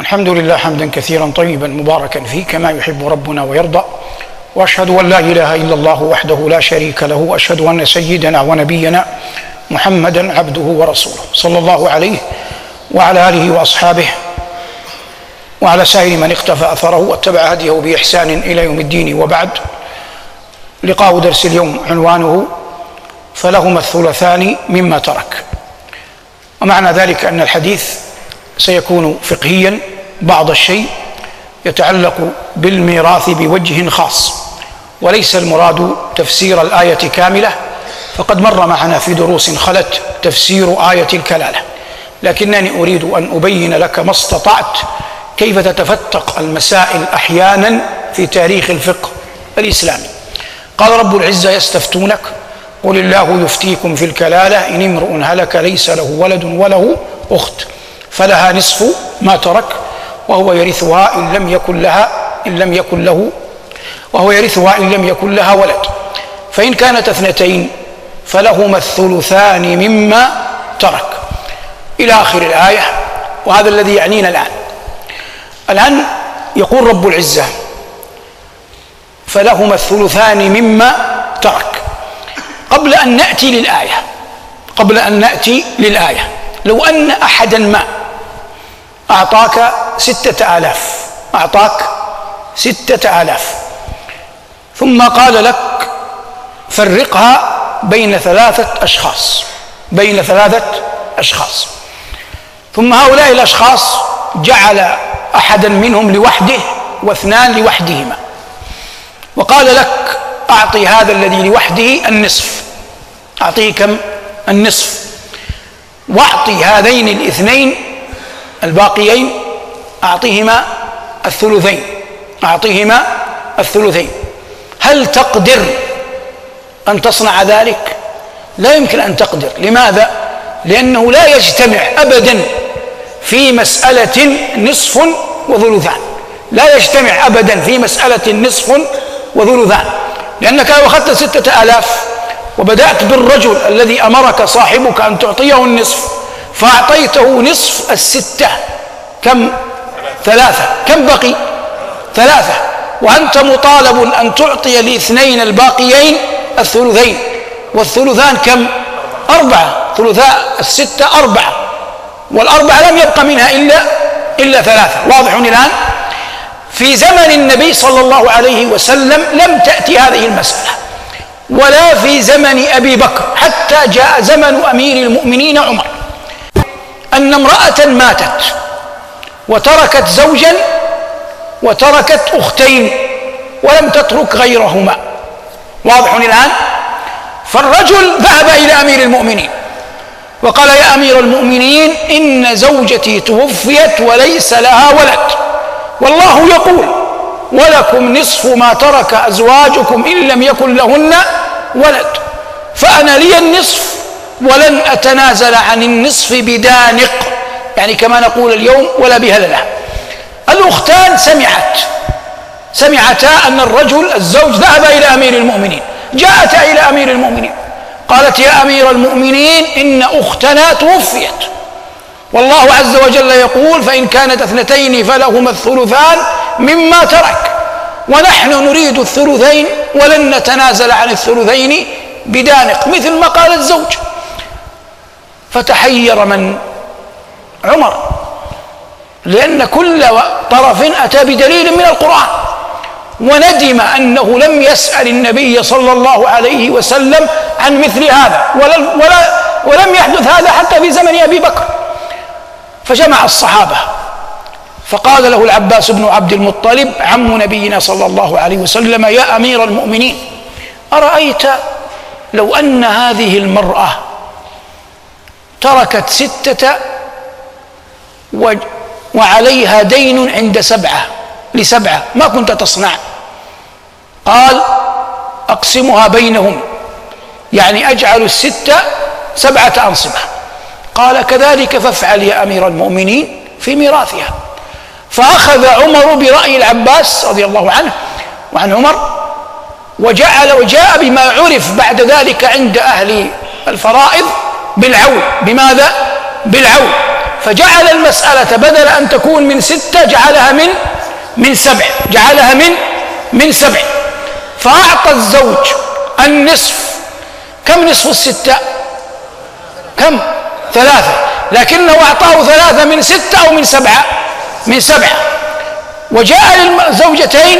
الحمد لله حمدا كثيرا طيبا مباركا فيه كما يحب ربنا ويرضى. وأشهد أن لا إله إلا الله وحده لا شريك له وأشهد أن سيدنا ونبينا محمدا عبده ورسوله صلى الله عليه وعلى آله وأصحابه وعلى سائر من اقتفى أثره واتبع هديه بإحسان إلى يوم الدين. وبعد لقاء درس اليوم عنوانه فلهما الثلثان مما ترك. ومعنى ذلك أن الحديث سيكون فقهيا بعض الشيء يتعلق بالميراث بوجه خاص وليس المراد تفسير الآية كاملة فقد مر معنا في دروس خلت تفسير آية الكلالة. لكنني أريد أن أبين لك ما استطعت كيف تتفتق المسائل أحيانا في تاريخ الفقه الإسلامي. قال رب العزة يستفتونك قل الله يفتيكم في الكلالة إن امرؤ هلك ليس له ولد وله أخت. فلها نصف ما ترك وهو يرثها إن لم يكن لها إن لم يكن له وهو يرثها إن لم يكن لها ولد. فإن كانت اثنتين فلهما الثلثان مما ترك. إلى آخر الآية وهذا الذي يعنينا الآن. الآن يقول رب العزة فلهما الثلثان مما ترك. قبل أن نأتي للآية قبل أن نأتي للآية لو أن احدا ما أعطاك ستة آلاف. أعطاك ستة آلاف. ثم قال لك فرقها بين ثلاثة أشخاص. بين ثلاثة أشخاص. ثم هؤلاء الأشخاص جعل أحدا منهم لوحده واثنان لوحدهما. وقال لك أعطي هذا الذي لوحده النصف. أعطيه كم النصف. واعطي هذين الاثنين الباقيين أعطيهما الثلثين. أعطيهما الثلثين. هل تقدر أن تصنع ذلك؟ لا يمكن أن تقدر. لماذا؟ لأنه لا يجتمع أبدا في مسألة نصف وثلثان. لا يجتمع أبدا في مسألة نصف وثلثان. لأنك لو أخذت ستة آلاف وبدأت بالرجل الذي أمرك صاحبك أن تعطيه النصف فأعطيته نصف الستة. كم؟ ثلاثة. كم بقي؟ ثلاثة. وأنت مطالب أن تعطي الاثنين الباقيين الثلثين. والثلثان كم؟ أربعة. ثلثاء الستة أربعة. والأربعة لم يبق منها إلا إلا ثلاثة. واضح الآن؟ في زمن النبي صلى الله عليه وسلم لم تأتي هذه المسألة. ولا في زمن أبي بكر. حتى جاء زمن أمير المؤمنين عمر. أن امرأة ماتت وتركت زوجا وتركت أختين ولم تترك غيرهما. واضح الآن؟ فالرجل ذهب إلى أمير المؤمنين وقال يا أمير المؤمنين إن زوجتي توفيت وليس لها ولد. والله يقول ولكم نصف ما ترك أزواجكم إن لم يكن لهن ولد. فأنا لي النصف ولن أتنازل عن النصف بدانق. يعني كما نقول اليوم ولا بهللة الأختان سمعت. سمعتا أن الرجل الزوج ذهب إلى أمير المؤمنين. جاءتا إلى أمير المؤمنين. قالت يا أمير المؤمنين إن أختنا توفيت. والله عز وجل يقول فإن كانت اثنتين فلهما الثلثان مما ترك. ونحن نريد الثلثين ولن نتنازل عن الثلثين بدانق مثل ما قال الزوج. فتحير من عمر لأن كل طرف أتى بدليل من القرآن وندم أنه لم يسأل النبي صلى الله عليه وسلم عن مثل هذا ولا ولا ولم يحدث هذا حتى في زمن أبي بكر. فجمع الصحابة فقال له العباس بن عبد المطلب عم نبينا صلى الله عليه وسلم يا أمير المؤمنين أرأيت لو أن هذه المرأة تركت ستة وعليها دين عند سبعة لسبعة. ما كنت تصنع. قال أقسمها بينهم. يعني أجعل الستة سبعة أنصبة. قال كذلك فافعل يا أمير المؤمنين في ميراثها. فأخذ عمر برأي العباس رضي الله عنه وعن عمر وجعل وجاء بما عرف بعد ذلك عند أهل الفرائض بالعول بماذا؟ بالعول فجعل المسألة بدل أن تكون من ستة جعلها من من سبع. جعلها من من سبع. فأعطى الزوج النصف. كم نصف الستة؟ كم؟ ثلاثة. لكنه أعطاه ثلاثة من ستة أو من سبعة. من سبعة وجاء للزوجتين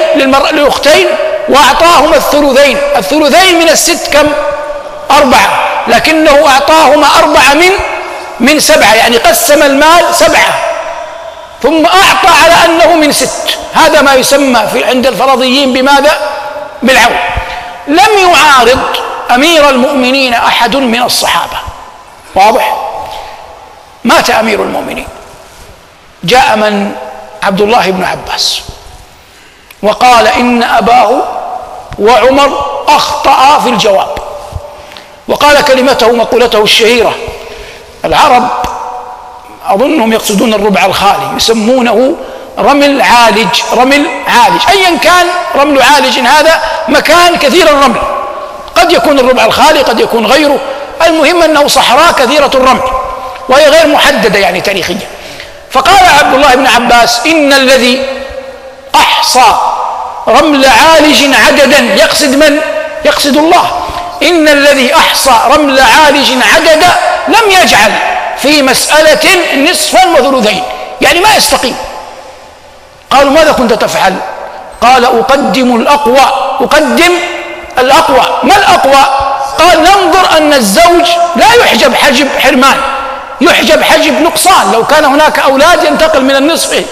للأختين وأعطاهما الثلثين. الثلثين من الست كم؟ أربعة. لكنه أعطاهما أربعة من من سبعة يعني قسم المال سبعة. ثم أعطى على أنه من ست. هذا ما يسمى في عند الفرضيين بماذا؟ بالعون. لم يعارض أمير المؤمنين أحد من الصحابة. واضح؟ مات أمير المؤمنين. جاء من؟ عبد الله بن عباس. وقال إن أباه وعمر أخطأ في الجواب. وقال كلمته مقولته الشهيرة. العرب أظنهم يقصدون الربع الخالي يسمونه رمل عالج رمل عالج أيا كان رمل عالج هذا مكان كثير الرمل. قد يكون الربع الخالي قد يكون غيره. المهم أنه صحراء كثيرة الرمل وهي غير محددة يعني تاريخيا. فقال عبد الله بن عباس إن الذي أحصى رمل عالج عددا يقصد من؟ يقصد الله. إن الذي أحصى رمل عالج عددا لم يجعل في مسألة نصفا وثلثين. يعني ما يستقيم. قالوا ماذا كنت تفعل؟ قال أقدم الأقوى. أقدم الأقوى. ما الأقوى؟ قال ننظر أن الزوج لا يحجب حجب حرمان. يحجب حجب نقصان. لو كان هناك أولاد ينتقل من النصف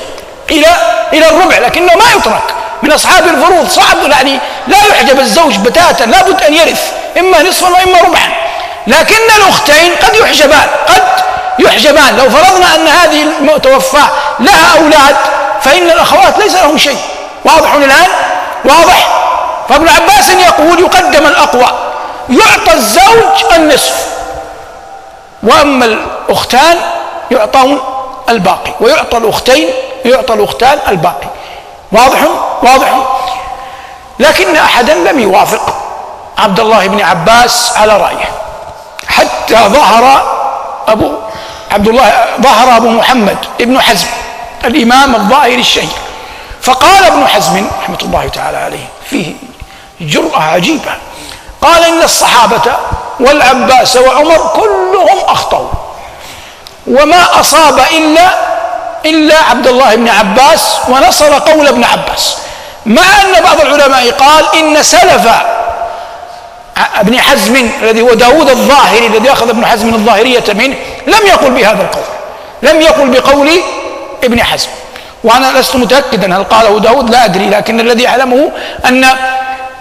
إلى إلى الربع لكنه ما يترك. من أصحاب الفروض صعب يعني لا يحجب الزوج بتاتا لابد أن يرث. إما نصفا وإما ربعا. لكن الأختين قد يحجبان قد يحجبان. لو فرضنا أن هذه المتوفاة لها أولاد فإن الأخوات ليس لهم شيء. واضح الآن؟ واضح؟ فابن عباس يقول يقدم الأقوى. يعطى الزوج النصف. وأما الأختان يعطون الباقي. ويعطى الأختين يعطى الأختان الباقي. واضح؟ واضح. لكن أحدا لم يوافق. عبد الله بن عباس على رأيه. حتى ظهر أبو عبد الله ظهر أبو محمد ابن حزم الإمام الظاهر الشهير. فقال ابن حزم رحمة الله تعالى عليه فيه جرأة عجيبة. قال إن الصحابة والعباس وعمر كلهم أخطأوا. وما أصاب إلا إلا عبد الله بن عباس ونصر قول ابن عباس. مع أن بعض العلماء قال إن سلف ابن حزم الذي هو داود الظاهري الذي أخذ ابن حزم الظاهرية منه لم يقل بهذا القول. لم يقل بقول ابن حزم. وأنا لست متأكدا هل قاله داود لا أدري لكن الذي أعلمه أن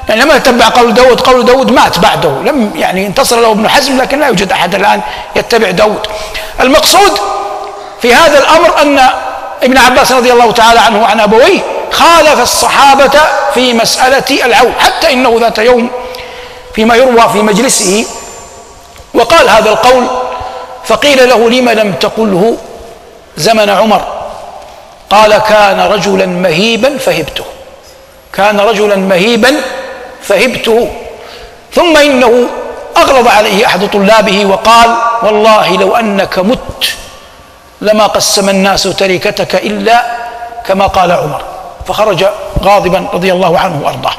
يعني لما يتبع قول داود قول داود مات بعده. لم يعني انتصر له ابن حزم لكن لا يوجد أحد الآن يتبع داود. المقصود في هذا الأمر أن ابن عباس رضي الله تعالى عنه وعن أبويه خالف الصحابة في مسألة العون حتى إنه ذات يوم فيما يروى في مجلسه وقال هذا القول فقيل له لم لم تقله زمن عمر؟ قال كان رجلا مهيبا فهبته. كان رجلا مهيبا فهبته. ثم إنه أغلظ عليه أحد طلابه وقال والله لو أنك مت لما قسم الناس تركتك إلا كما قال عمر. فخرج غاضبا رضي الله عنه وأرضاه.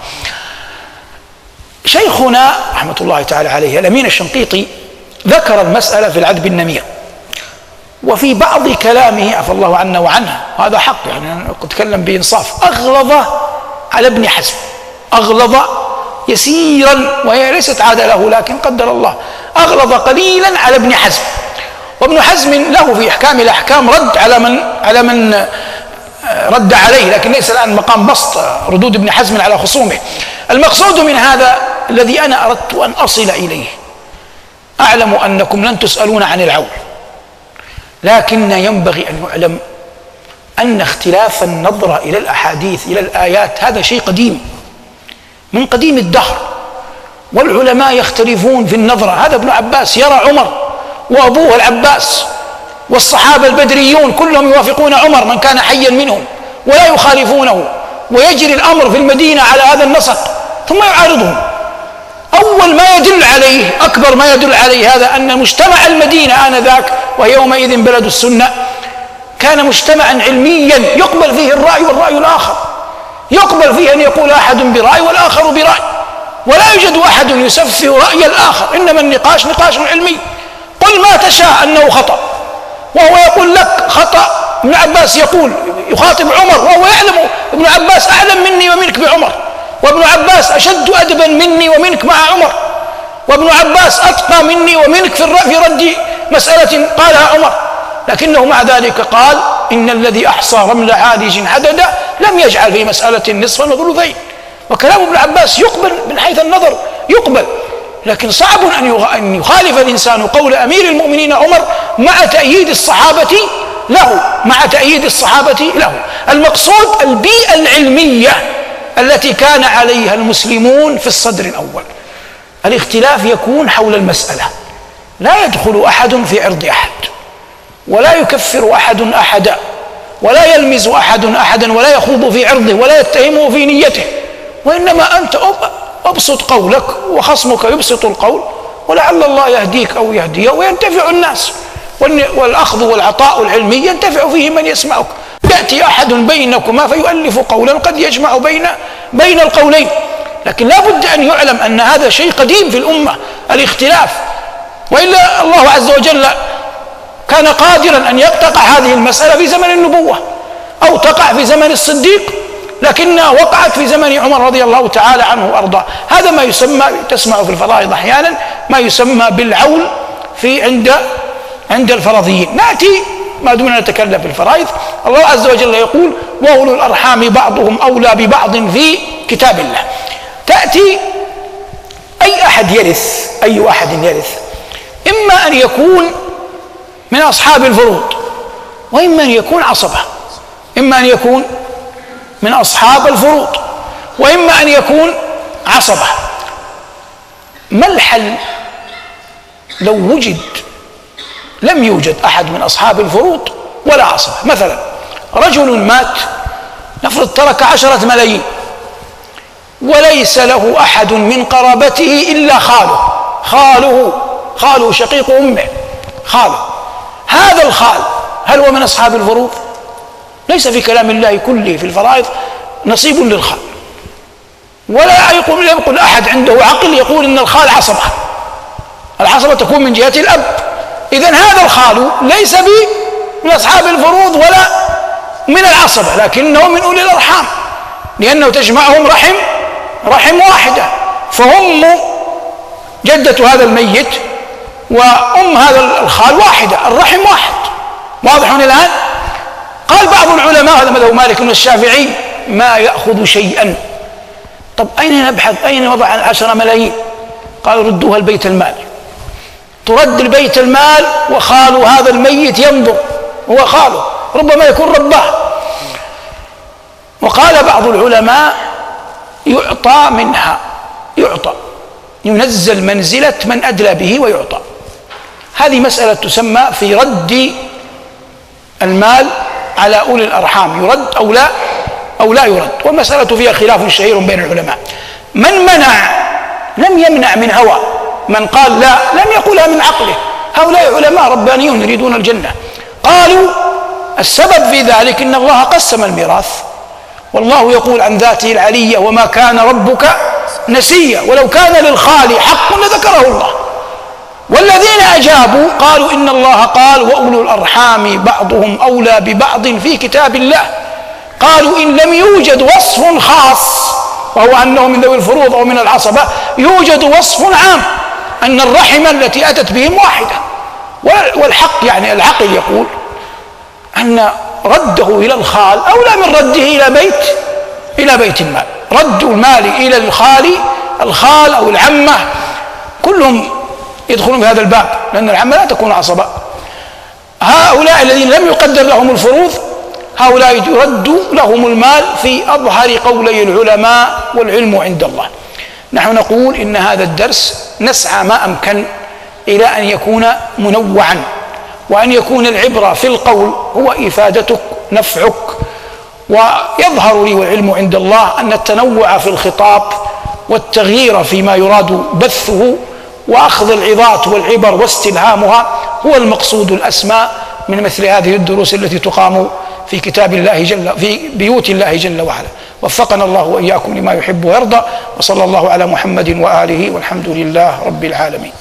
شيخنا رحمة الله تعالى عليه الأمين الشنقيطي ذكر المسألة في العذب النمير. وفي بعض كلامه عفى الله عنا وعنه هذا حق يعني أنا أتكلم بإنصاف. أغلظ على ابن حزم. أغلظ يسيرا وهي ليست عادة له لكن قدر الله. أغلظ قليلا على ابن حزم. وابن حزم له في أحكام الأحكام رد على من على من رد عليه لكن ليس الآن مقام بسط. ردود ابن حزم على خصومه. المقصود من هذا الذي أنا أردت أن أصل إليه. أعلم أنكم لن تسألون عن العول لكن ينبغي أن يعلم أن اختلاف النظره إلى الأحاديث إلى الآيات هذا شيء قديم. من قديم الدهر. والعلماء يختلفون في النظره هذا ابن عباس يرى عمر وأبوه العباس. والصحابة البدريون كلهم يوافقون عمر من كان حيا منهم ولا يخالفونه ويجري الأمر في المدينة على هذا النسق ثم يعارضهم. أول ما يدل عليه أكبر ما يدل عليه هذا أن مجتمع المدينة آنذاك وهي يومئذ بلد السنة كان مجتمعا علميا يقبل فيه الرأي والرأي الآخر. يقبل فيه أن يقول أحد برأي والآخر برأي. ولا يوجد أحد يسفه رأي الآخر. إنما النقاش نقاش علمي. قل ما تشاء أنه خطأ. وهو يقول لك خطأ. ابن عباس يقول يخاطب عمر وهو يعلم ابن عباس أعلم مني ومنك بعمر. وابن عباس أشد أدبا مني ومنك مع عمر. وابن عباس أتقى مني ومنك في في رد مسألة قالها عمر. لكنه مع ذلك قال إن الذي أحصى رمل عالج حددا لم يجعل في مسألة نصفا وثلثين وكلام ابن عباس يقبل من حيث النظر يقبل. لكن صعب أن يخالف الإنسان قول أمير المؤمنين عمر مع تأييد الصحابة له مع تأييد الصحابة له. المقصود البيئة العلمية التي كان عليها المسلمون في الصدر الأول. الاختلاف يكون حول المسألة. لا يدخل أحد في عرض أحد ولا يكفر أحد أحدا ولا يلمز أحد أحدا ولا يخوض في عرضه ولا يتهمه في نيته وإنما أنت أبسط قولك وخصمك يبسط القول ولعل الله يهديك أو يهديه وينتفع الناس والأخذ والعطاء العلمي ينتفع فيه من يسمعك. يأتي أحد بينكما فيؤلف قولا قد يجمع بين بين القولين لكن لا بد أن يعلم أن هذا شيء قديم في الأمة الاختلاف. وإلا الله عز وجل كان قادرا أن يقطع هذه المسألة في زمن النبوة أو تقع في زمن الصديق لكنها وقعت في زمن عمر رضي الله تعالى عنه وأرضاه. هذا ما يسمى تسمع في الفرائض أحيانا ما يسمى بالعول في عند عند الفرضيين. نأتي ما دون نتكلم في الفرائض. الله عز وجل يقول وأولو الأرحام بعضهم أولى ببعض في كتاب الله. تأتي أي أحد يرث أي أحد يرث؟ إما أن يكون من أصحاب الفروض وإما أن يكون عصبة. إما أن يكون من أصحاب الفروض وإما أن يكون عصبة. ما الحل؟ لو وجد لم يوجد أحد من أصحاب الفروض ولا عصبة. مثلا رجل مات نفرض ترك عشرة ملايين وليس له أحد من قرابته إلا خاله. خاله خاله شقيق أمه خاله. هذا الخال هل هو من أصحاب الفروض ليس في كلام الله كله في الفرائض نصيب للخال. ولا يقول يقول احد عنده عقل يقول إن الخال عصبة. العصبة تكون من جهة الأب. اذا هذا الخال ليس بي من أصحاب الفروض ولا من العصبة لكنه من أولي الأرحام لأنه تجمعهم رحم رحم واحدة. فهم جدة هذا الميت وأم هذا الخال واحدة الرحم واحد. واضح الآن؟ قال بعض العلماء هذا مذهب مالك والشافعي ما يأخذ شيئا. طب أين نبحث؟ أين وضع العشرة ملايين؟ قالوا ردوها البيت المال. ترد البيت المال وخال هذا الميت ينظر هو خاله ربما يكون رباه. وقال بعض العلماء يعطى منها يعطى. ينزل منزلة من أدلى به ويعطى. هذه مسألة تسمى في رد المال على أولي الأرحام يرد أو لا؟ أو لا يرد. والمسألة فيها خلاف شهير بين العلماء. من منع لم يمنع من هوى. من قال لا لم يقلها من عقله. هؤلاء علماء ربانيون يريدون الجنة. قالوا السبب في ذلك إن الله قسم الميراث. والله يقول عن ذاته العلية وما كان ربك نسيا. ولو كان للخالي حق لذكره الله. والذين أجابوا قالوا إن الله قال وأولو الأرحام بعضهم أولى ببعض في كتاب الله. قالوا إن لم يوجد وصف خاص وهو أنه من ذوي الفروض أو من العصبة يوجد وصف عام أن الرحم التي أتت بهم واحدة. والحق يعني العقل يقول أن رده إلى الخال أولى من رده إلى بيت إلى بيت المال. رد المال إلى الخال الخال أو العمة كلهم يدخلون في هذا الباب لأن العامة لا تكون عصبة هؤلاء الذين لم يقدر لهم الفروض هؤلاء يرد لهم المال في أظهر قولي العلماء والعلم عند الله. نحن نقول إن هذا الدرس نسعى ما أمكن إلى أن يكون منوعا وأن يكون العبرة في القول هو إفادتك نفعك. ويظهر لي والعلم عند الله أن التنوع في الخطاب والتغيير فيما يراد بثه وأخذ العظات والعبر واستلهامها هو المقصود الاسمى من مثل هذه الدروس التي تقام في كتاب الله جل في بيوت الله جل وعلا. وفقنا الله وإياكم لما يحب ويرضى وصلى الله على محمد وآله والحمد لله رب العالمين.